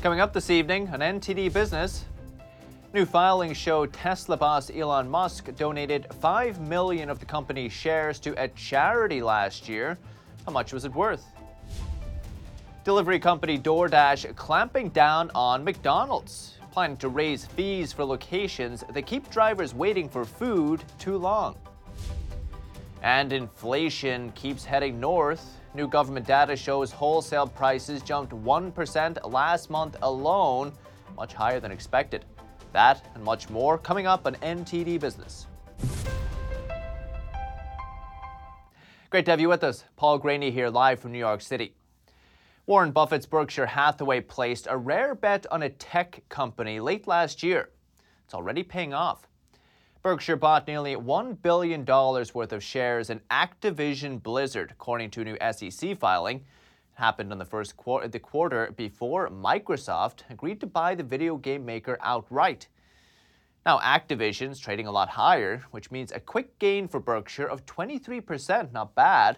Coming up this evening on NTD Business, new filings show Tesla boss Elon Musk donated 5 million of the company's shares to a charity last year. How much was it worth? Delivery company DoorDash clamping down on McDonald's, planning to raise fees for locations that keep drivers waiting for food too long. And inflation keeps heading north. New government data shows wholesale prices jumped 1% last month alone, much higher than expected. That and much more coming up on NTD Business. Great to have you with us. Paul Greaney here, live from New York City. Warren Buffett's Berkshire Hathaway placed a rare bet on a tech company late last year. It's already paying off. Berkshire bought nearly $1 billion worth of shares in Activision Blizzard, according to a new SEC filing. It happened in the first quarter, the quarter before Microsoft agreed to buy the video game maker outright. Now, Activision's trading a lot higher, which means a quick gain for Berkshire of 23%, not bad.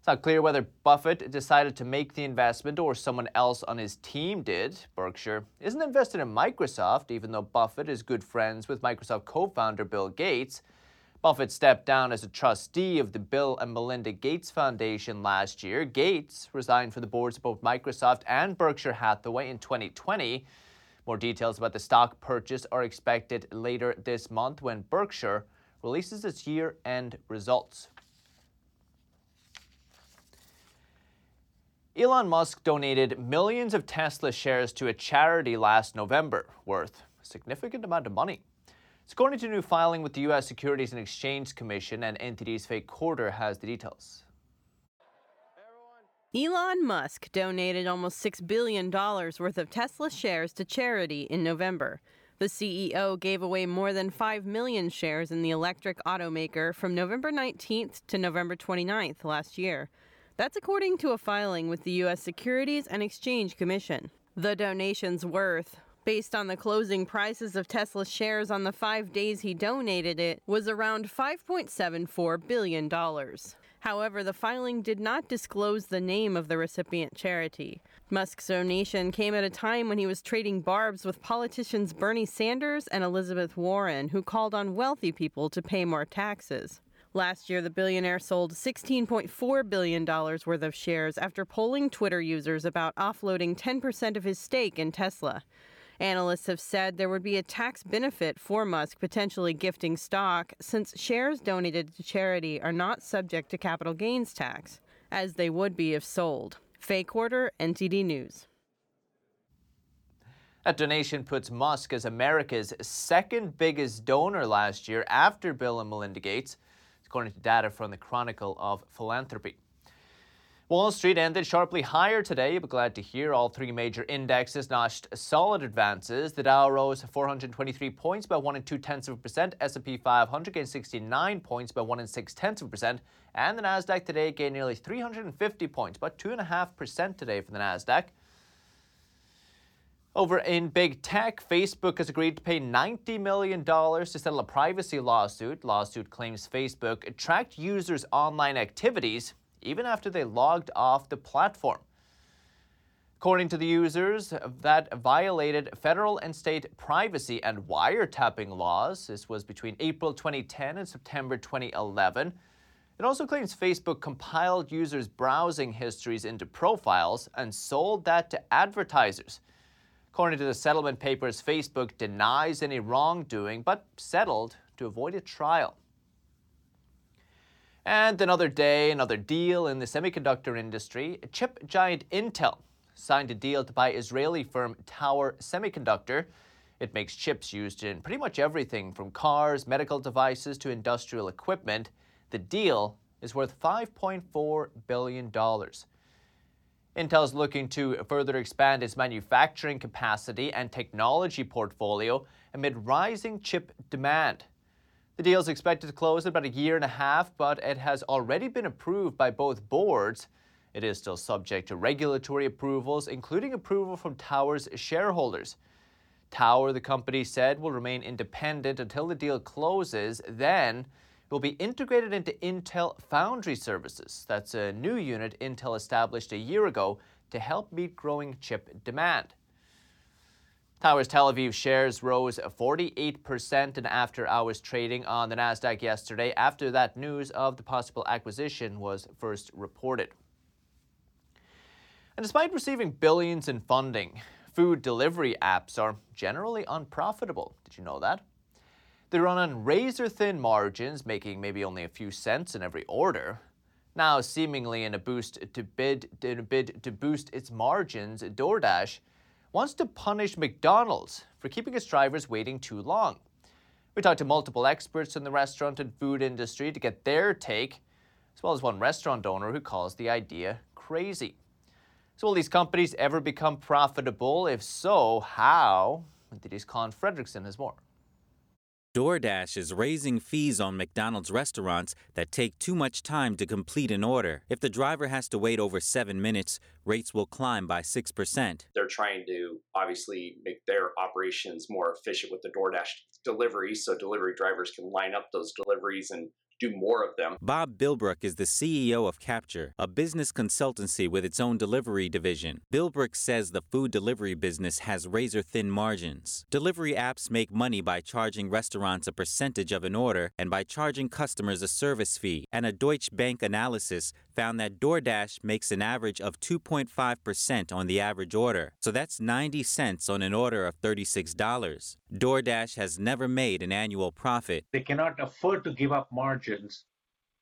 It's not clear whether Buffett decided to make the investment or someone else on his team did. Berkshire isn't invested in Microsoft, even though Buffett is good friends with Microsoft co founder Bill Gates. Buffett stepped down as a trustee of the Bill and Melinda Gates Foundation last year. Gates resigned from the boards of both Microsoft and Berkshire Hathaway in 2020. More details about the stock purchase are expected later this month when Berkshire releases its year end results. Elon Musk donated millions of Tesla shares to a charity last November, worth a significant amount of money. It's according to a new filing with the U.S. Securities and Exchange Commission, and NTD's Faye Quarter has the details. Elon Musk donated almost $6 billion worth of Tesla shares to charity in November. The CEO gave away more than 5 million shares in the electric automaker from November 19th to November 29th last year. That's according to a filing with the U.S. Securities and Exchange Commission. The donation's worth, based on the closing prices of Tesla shares on the five days he donated it, was around $5.74 billion. However, the filing did not disclose the name of the recipient charity. Musk's donation came at a time when he was trading barbs with politicians Bernie Sanders and Elizabeth Warren, who called on wealthy people to pay more taxes. Last year, the billionaire sold $16.4 billion worth of shares after polling Twitter users about offloading 10% of his stake in Tesla. Analysts have said there would be a tax benefit for Musk potentially gifting stock since shares donated to charity are not subject to capital gains tax, as they would be if sold. Faye Quarter, NTD News. That donation puts Musk as America's second biggest donor last year after Bill and Melinda Gates according to data from the Chronicle of Philanthropy. Wall Street ended sharply higher today, but glad to hear all three major indexes notched solid advances. The Dow rose 423 points by one and two tenths of a percent. S&P 500 gained 69 points by one and six tenths of a percent, and the Nasdaq today gained nearly 350 points, about two and a half percent today for the Nasdaq. Over in big tech, Facebook has agreed to pay $90 million to settle a privacy lawsuit. Lawsuit claims Facebook tracked users' online activities even after they logged off the platform. According to the users, that violated federal and state privacy and wiretapping laws. This was between April 2010 and September 2011. It also claims Facebook compiled users' browsing histories into profiles and sold that to advertisers. According to the settlement papers, Facebook denies any wrongdoing but settled to avoid a trial. And another day, another deal in the semiconductor industry. Chip giant Intel signed a deal to buy Israeli firm Tower Semiconductor. It makes chips used in pretty much everything from cars, medical devices to industrial equipment. The deal is worth $5.4 billion. Intel is looking to further expand its manufacturing capacity and technology portfolio amid rising chip demand. The deal is expected to close in about a year and a half, but it has already been approved by both boards. It is still subject to regulatory approvals, including approval from Tower's shareholders. Tower, the company said, will remain independent until the deal closes. Then, will be integrated into Intel Foundry Services. That's a new unit Intel established a year ago to help meet growing chip demand. Towers Tel Aviv shares rose 48% in after hours trading on the Nasdaq yesterday after that news of the possible acquisition was first reported. And despite receiving billions in funding, food delivery apps are generally unprofitable. Did you know that? They run on razor thin margins, making maybe only a few cents in every order. Now, seemingly in a boost to bid in a bid to boost its margins, DoorDash wants to punish McDonald's for keeping its drivers waiting too long. We talked to multiple experts in the restaurant and food industry to get their take, as well as one restaurant owner who calls the idea crazy. So, will these companies ever become profitable? If so, how? NTD's Colin Fredrickson has more. DoorDash is raising fees on McDonald's restaurants that take too much time to complete an order. If the driver has to wait over seven minutes, rates will climb by 6%. They're trying to obviously make their operations more efficient with the DoorDash delivery so delivery drivers can line up those deliveries and do more of them. Bob Bilbrook is the CEO of Capture, a business consultancy with its own delivery division. Bilbrook says the food delivery business has razor thin margins. Delivery apps make money by charging restaurants a percentage of an order and by charging customers a service fee. And a Deutsche Bank analysis found that DoorDash makes an average of 2.5% on the average order. So that's 90 cents on an order of $36. DoorDash has never made an annual profit. They cannot afford to give up margins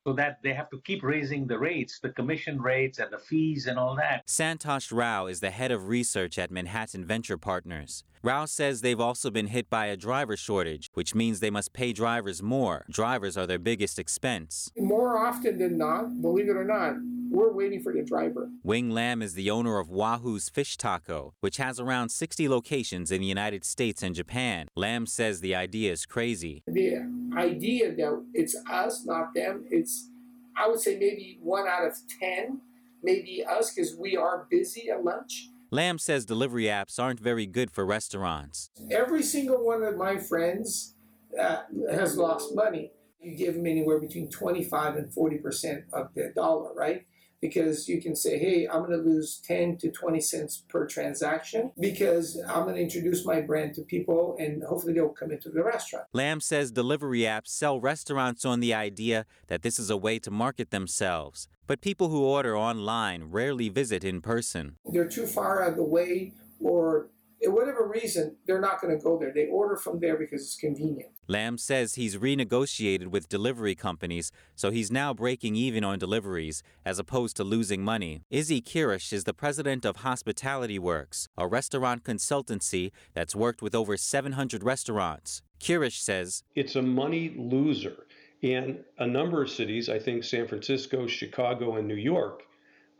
so that they have to keep raising the rates, the commission rates and the fees and all that. Santosh Rao is the head of research at Manhattan Venture Partners. Rao says they've also been hit by a driver shortage, which means they must pay drivers more. Drivers are their biggest expense. More often than not, believe it or not, we're waiting for the driver. Wing Lam is the owner of Wahoo's Fish Taco, which has around 60 locations in the United States and Japan. Lam says the idea is crazy. The idea that it's us, not them, it's, I would say maybe one out of 10, maybe us, because we are busy at lunch. Lam says delivery apps aren't very good for restaurants. Every single one of my friends uh, has lost money. You give them anywhere between 25 and 40% of the dollar, right? Because you can say, hey, I'm going to lose 10 to 20 cents per transaction because I'm going to introduce my brand to people and hopefully they'll come into the restaurant. Lam says delivery apps sell restaurants on the idea that this is a way to market themselves. But people who order online rarely visit in person. They're too far out of the way or whatever reason, they're not going to go there. They order from there because it's convenient. Lam says he's renegotiated with delivery companies, so he's now breaking even on deliveries as opposed to losing money. Izzy Kharasch is the president of Hospitality Works, a restaurant consultancy that's worked with over 700 restaurants. Kharasch says it's a money loser. And a number of cities, I think San Francisco, Chicago, and New York,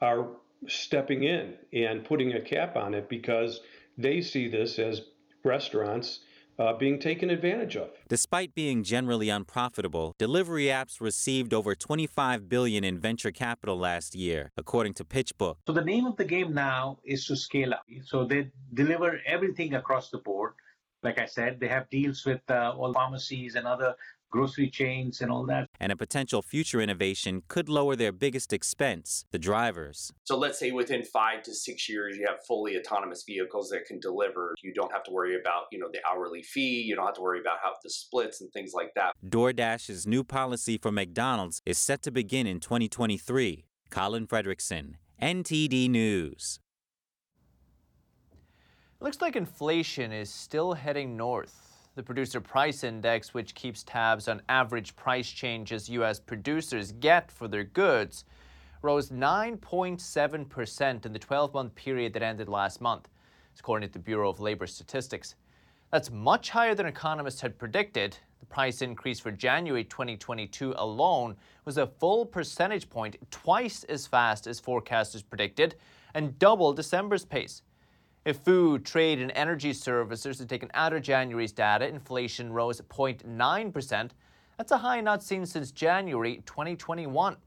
are stepping in and putting a cap on it because they see this as restaurants uh, being taken advantage of. Despite being generally unprofitable, delivery apps received over 25 billion in venture capital last year, according to PitchBook. So the name of the game now is to scale up. So they deliver everything across the board. Like I said, they have deals with uh, all pharmacies and other grocery chains and all that. And a potential future innovation could lower their biggest expense, the drivers. So let's say within five to six years you have fully autonomous vehicles that can deliver. You don't have to worry about, you know, the hourly fee, you don't have to worry about how the splits and things like that. DoorDash's new policy for McDonald's is set to begin in 2023. Colin Fredrickson, NTD News. It looks like inflation is still heading north. The producer price index, which keeps tabs on average price changes U.S. producers get for their goods, rose 9.7% in the 12 month period that ended last month, according to the Bureau of Labor Statistics. That's much higher than economists had predicted. The price increase for January 2022 alone was a full percentage point, twice as fast as forecasters predicted, and double December's pace. If food, trade, and energy services are taken out of January's data, inflation rose 0.9%. That's a high not seen since January 2021.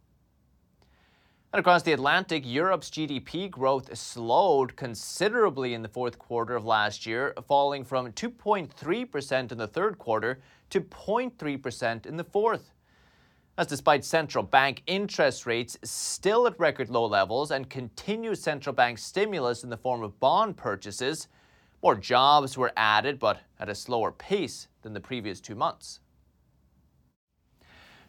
And across the Atlantic, Europe's GDP growth slowed considerably in the fourth quarter of last year, falling from 2.3% in the third quarter to 0.3% in the fourth. That's despite central bank interest rates still at record low levels and continued central bank stimulus in the form of bond purchases. More jobs were added, but at a slower pace than the previous two months.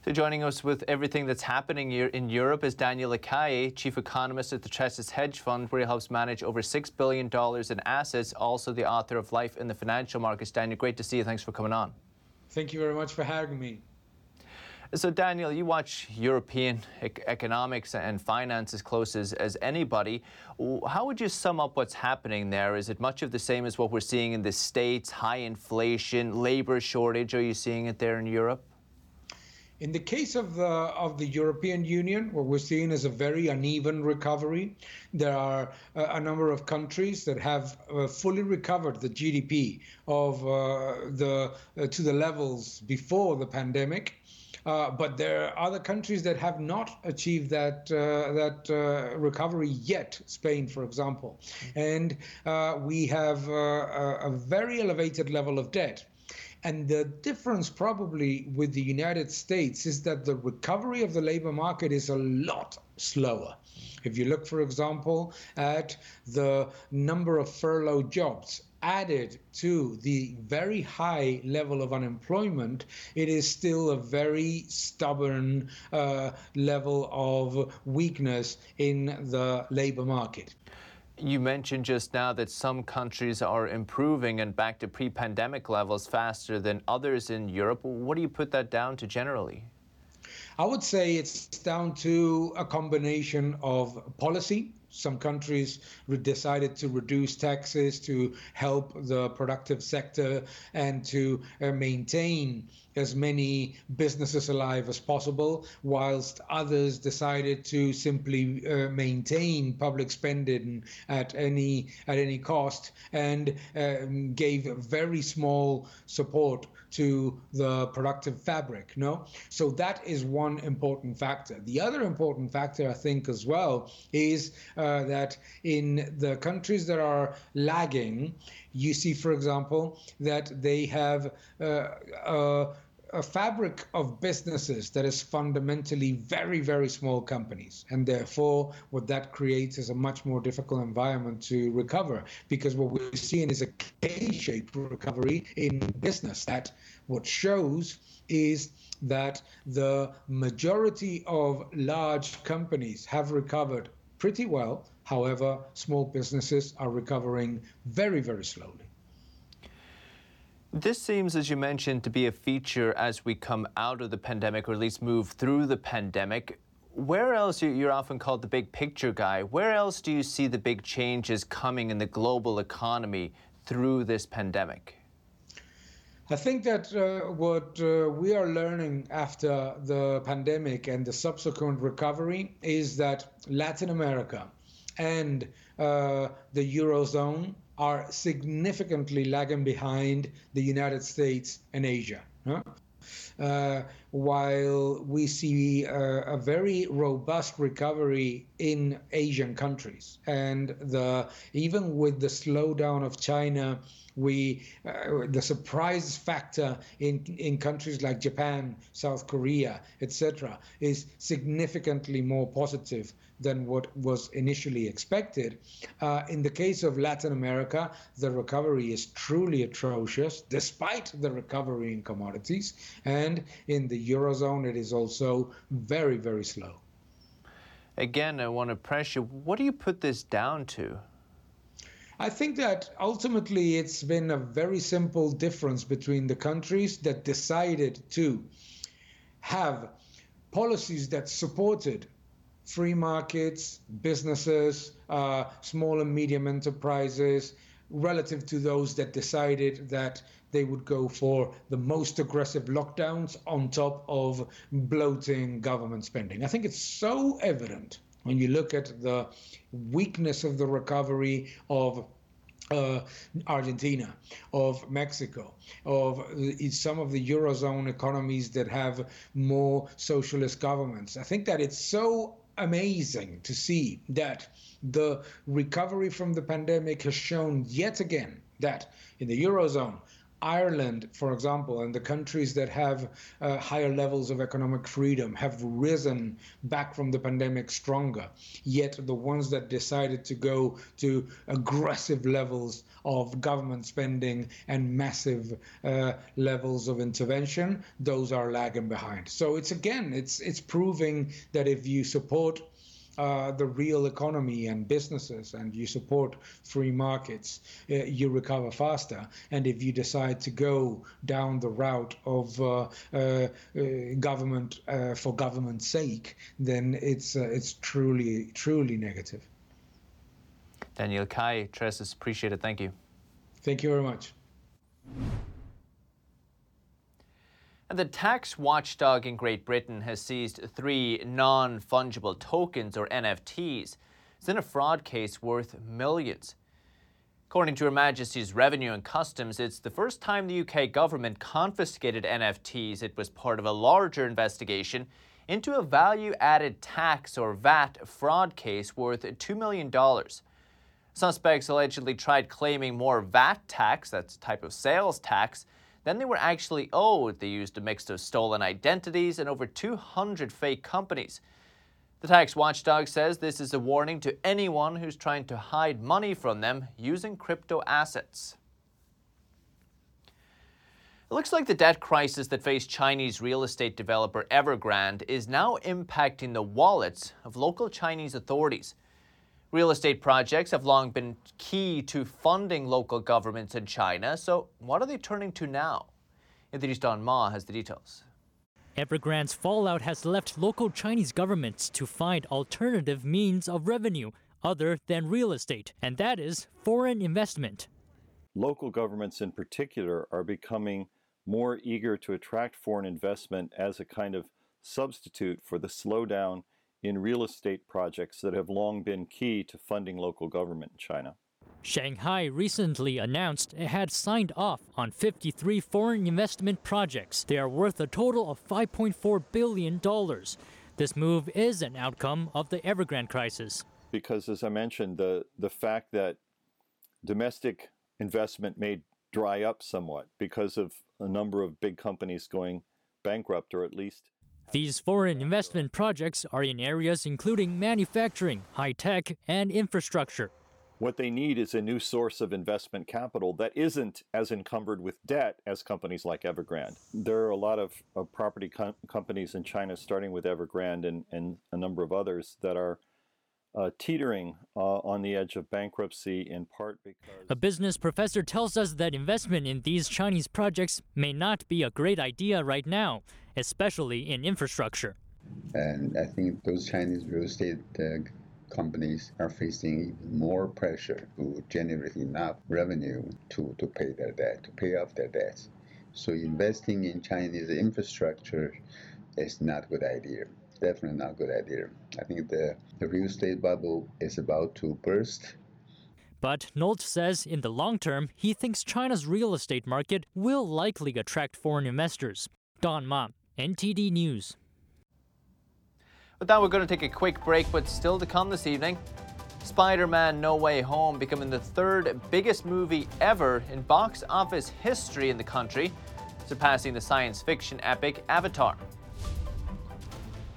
So joining us with everything that's happening here in Europe is Daniel Lacalle, chief economist at the Tressis Hedge Fund, where he helps manage over $6 billion in assets, also the author of Life in the Financial Markets. Daniel, great to see you. Thanks for coming on. Thank you very much for having me. So, Daniel, you watch European economics and finance as close as, as anybody. How would you sum up what's happening there? Is it much of the same as what we're seeing in the States? High inflation, labor shortage? Are you seeing it there in Europe? In the case of the of the European Union, what we're seeing is a very uneven recovery. There are a, number of countries that have uh, fully recovered the GDP of uh, the uh, to the levels before the pandemic. Uh, but there are other countries that have not achieved that uh, that uh, recovery yet. Spain, for example, and we have a, a very elevated level of debt. And the difference probably with the United States is that the recovery of the labor market is a lot slower. If you look, for example, at the number of furloughed jobs added to the very high level of unemployment, it is still a very stubborn uh, level of weakness in the labor market. You mentioned just now that some countries are improving and back to pre pandemic levels faster than others in Europe. What do you put that down to generally? I would say it's down to a combination of policy. Some countries decided to reduce taxes to help the productive sector and to uh, maintain as many businesses alive as possible, whilst others decided to simply uh, maintain public spending at any at any cost and um, gave very small support to the productive fabric. No, so that is one important factor. The other important factor, I think, as well, is uh, that in the countries that are lagging, you see, for example, that they have uh, a fabric of businesses that is fundamentally very, very small companies. And therefore, what that creates is a much more difficult environment to recover because what we're seeing is a K shaped recovery in business. That what shows is that the majority of large companies have recovered pretty well. However, small businesses are recovering very, very slowly. This seems, as you mentioned, to be a feature as we come out of the pandemic, or at least move through the pandemic. Where else, you're often called the big picture guy, where else do you see the big changes coming in the global economy through this pandemic? I think that uh, what uh, we are learning after the pandemic and the subsequent recovery is that Latin America and uh, the Eurozone are significantly lagging behind the United States and Asia. Huh? Uh, while we see uh, a very robust recovery in Asian countries, and the even with the slowdown of China, we uh, the surprise factor in in countries like Japan, South Korea, etc., is significantly more positive than what was initially expected. Uh, in the case of Latin America, the recovery is truly atrocious, despite the recovery in commodities. And in the Eurozone, it is also very, very slow. Again, I want to press you. What do you put this down to? I think that ultimately it's been a very simple difference between the countries that decided to have policies that supported free markets, businesses, uh, small and medium enterprises, relative to those that decided that they would go for the most aggressive lockdowns on top of bloating government spending. I think it's so evident when you look at the weakness of the recovery of uh, Argentina, of Mexico, of some of the Eurozone economies that have more socialist governments. I think that it's so amazing to see that the recovery from the pandemic has shown yet again that in the Eurozone, Ireland, for example, and the countries that have uh, higher levels of economic freedom have risen back from the pandemic stronger. Yet the ones that decided to go to aggressive levels of government spending and massive uh, levels of intervention, those are lagging behind. So it's again, it's it's proving that if you support uh, the real economy and businesses and you support free markets, uh, you recover faster. And if you decide to go down the route of uh, uh, uh government for government's sake, then it's it's truly truly negative. Daniel Kai, Tressis, appreciate it. Thank you. Thank you very much. The tax watchdog in Great Britain has seized three non fungible tokens, or NFTs. It's in a fraud case worth millions. According to Her Majesty's Revenue and Customs, it's the first time the UK government confiscated NFTs. It was part of a larger investigation into a value added tax or VAT fraud case worth $2 million. Suspects allegedly tried claiming more VAT tax, that's a type of sales tax, then they were actually owed. They used a mix of stolen identities and over 200 fake companies. The tax watchdog says this is a warning to anyone who's trying to hide money from them using crypto assets. It looks like the debt crisis that faced Chinese real estate developer Evergrande is now impacting the wallets of local Chinese authorities. Real estate projects have long been key to funding local governments in China, so what are they turning to now? Idris Don Ma has the details. Evergrande's fallout has left local Chinese governments to find alternative means of revenue other than real estate, and that is foreign investment. Local governments in particular are becoming more eager to attract foreign investment as a kind of substitute for the slowdown in real estate projects that have long been key to funding local government in China. Shanghai recently announced it had signed off on 53 foreign investment projects. They are worth a total of $5.4 billion. This move is an outcome of the Evergrande crisis. Because, as I mentioned, the, the fact that domestic investment may dry up somewhat because of a number of big companies going bankrupt or at least these foreign investment projects are in areas including manufacturing, high tech, and infrastructure. What they need is a new source of investment capital that isn't as encumbered with debt as companies like Evergrande. There are a lot of, of property com- companies in China, starting with Evergrande and, and a number of others, that are uh, teetering uh, on the edge of bankruptcy in part because. A business professor tells us that investment in these Chinese projects may not be a great idea right now especially in infrastructure. And I think those Chinese real estate uh, companies are facing even more pressure to generate enough revenue to, to pay their debt, to pay off their debts. So investing in Chinese infrastructure is not a good idea. Definitely not a good idea. I think the, the real estate bubble is about to burst. But Nolte says in the long term, he thinks China's real estate market will likely attract foreign investors. Don Ma, NTD News. With that, we're going to take a quick break, but still to come this evening. Spider Man No Way Home becoming the third biggest movie ever in box office history in the country, surpassing the science fiction epic Avatar.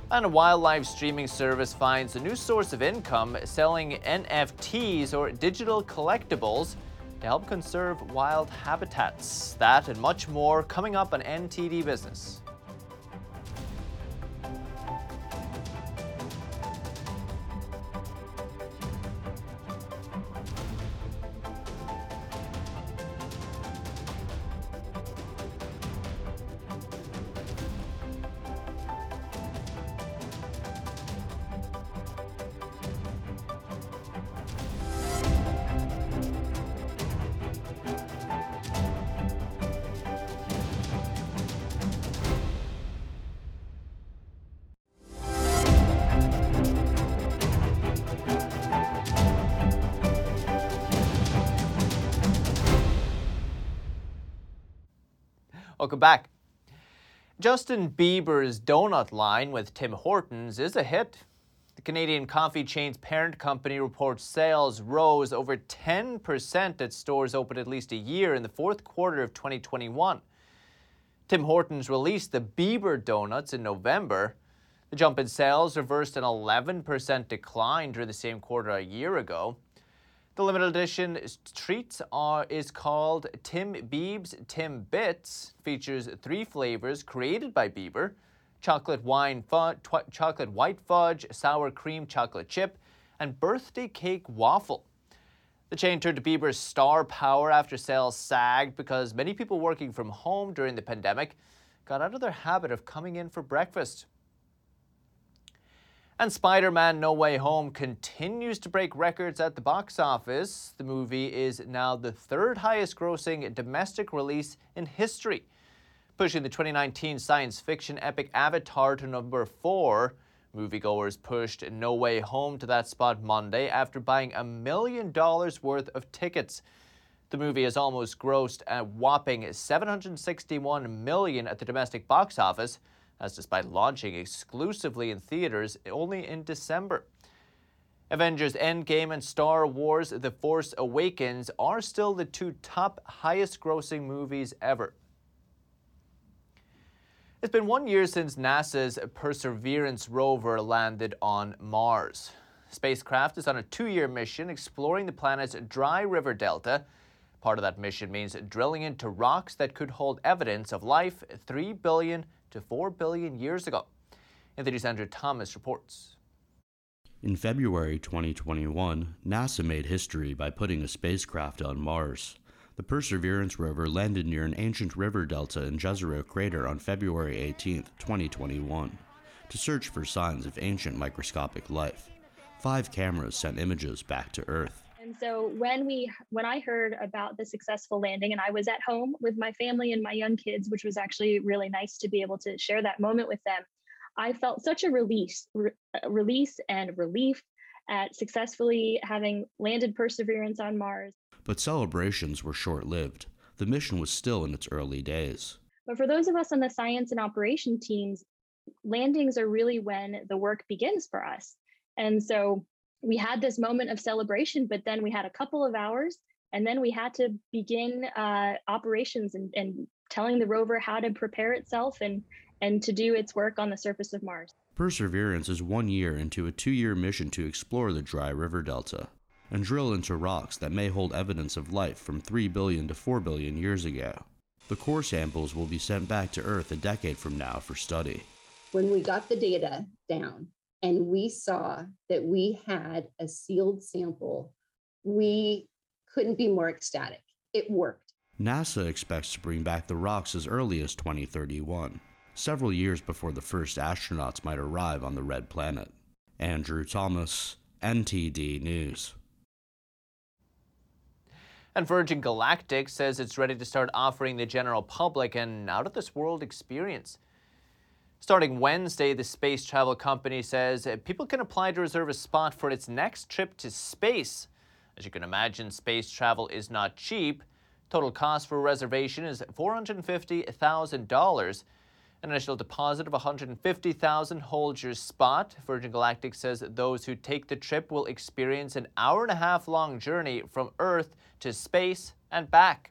And a wildlife streaming service finds a new source of income selling NFTs or digital collectibles to help conserve wild habitats. That and much more coming up on NTD Business. Welcome back. Justin Bieber's donut line with Tim Hortons is a hit. The Canadian coffee chain's parent company reports sales rose over 10% at stores open at least a year in the fourth quarter of 2021. Tim Hortons released the Bieber donuts in November. The jump in sales reversed an 11% decline during the same quarter a year ago. The limited edition treat are, is called Tim Biebs Tim Bits. Features three flavors created by Bieber: chocolate wine fudge, chocolate white fudge, sour cream chocolate chip, and birthday cake waffle. The chain turned to Bieber's star power after sales sagged because many people working from home during the pandemic got out of their habit of coming in for breakfast. And Spider Man No Way Home continues to break records at the box office. The movie is now the third highest grossing domestic release in history, pushing the 2019 science fiction epic Avatar to number four. Moviegoers pushed No Way Home to that spot Monday after buying a million dollars worth of tickets. The movie has almost grossed a whopping 761 million at the domestic box office, as despite launching exclusively in theaters only in December. Avengers Endgame and Star Wars The Force Awakens are still the two top highest grossing movies ever. It's been one year since NASA's Perseverance rover landed on Mars. Spacecraft is on a two year mission exploring the planet's dry river delta. Part of that mission means drilling into rocks that could hold evidence of life 3 billion to 4 billion years ago. NTD's Andrew Thomas reports. In February 2021, NASA made history by putting a spacecraft on Mars. The Perseverance rover landed near an ancient river delta in Jezero crater on February 18, 2021, to search for signs of ancient microscopic life. Five cameras sent images back to Earth. And so when we when I heard about the successful landing and I was at home with my family and my young kids, which was actually really nice to be able to share that moment with them, I felt such a release, re- uh, release and relief at successfully having landed Perseverance on Mars. But celebrations were short lived. The mission was still in its early days. But for those of us on the science and operation teams, landings are really when the work begins for us. And so we had this moment of celebration, but then we had a couple of hours, and then we had to begin uh, operations and, and telling the rover how to prepare itself and and to do its work on the surface of Mars. Perseverance is one year into a two year mission to explore the dry river delta and drill into rocks that may hold evidence of life from 3 billion to 4 billion years ago. The core samples will be sent back to Earth a decade from now for study. When we got the data down and we saw that we had a sealed sample, we couldn't be more ecstatic. It worked. NASA expects to bring back the rocks as early as 2031, several years before the first astronauts might arrive on the red planet. Andrew Thomas, NTD News. And Virgin Galactic says it's ready to start offering the general public an out of this world experience. Starting Wednesday, the space travel company says people can apply to reserve a spot for its next trip to space. As you can imagine, space travel is not cheap. Total cost for a reservation is $450,000. An initial deposit of $150,000 holds your spot. Virgin Galactic says those who take the trip will experience an hour and a half long journey from Earth to space and back,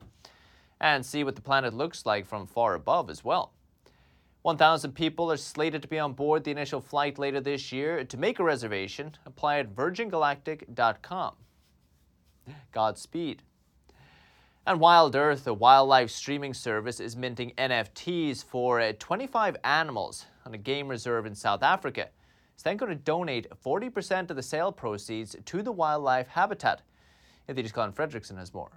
and see what the planet looks like from far above as well. 1,000 people are slated to be on board the initial flight later this year. To make a reservation, apply at virgingalactic.com. Godspeed. And Wild Earth, a wildlife streaming service, is minting NFTs for uh, 25 animals on a game reserve in South Africa. It's then going to donate 40% of the sale proceeds to the wildlife habitat. NTD's Colin Fredrickson has more.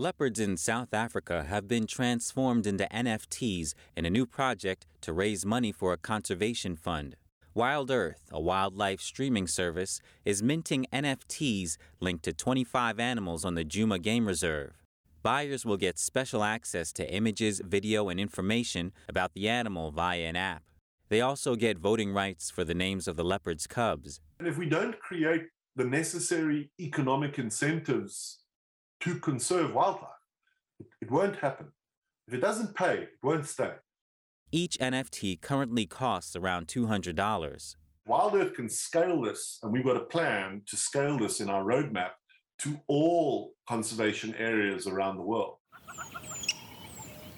Leopards in South Africa have been transformed into NFTs in a new project to raise money for a conservation fund. Wild Earth, a wildlife streaming service, is minting NFTs linked to 25 animals on the Djuma Game Reserve. Buyers will get special access to images, video, and information about the animal via an app. They also get voting rights for the names of the leopard's cubs. And if we don't create the necessary economic incentives to conserve wildlife, it, it won't happen. If it doesn't pay, it won't stay. Each NFT currently costs around $200. Wild Earth can scale this, and we've got a plan to scale this in our roadmap to all conservation areas around the world.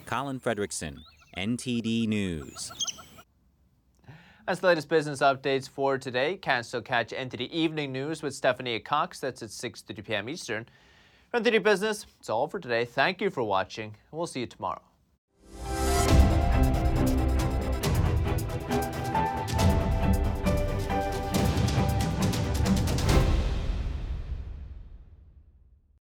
Colin Fredrickson, NTD News. That's the latest business updates for today. Can still catch NTD Evening News with Stephanie Cox. That's at 6.30 p.m. Eastern. For NTD Business, that's all for today. Thank you for watching, and we'll see you tomorrow.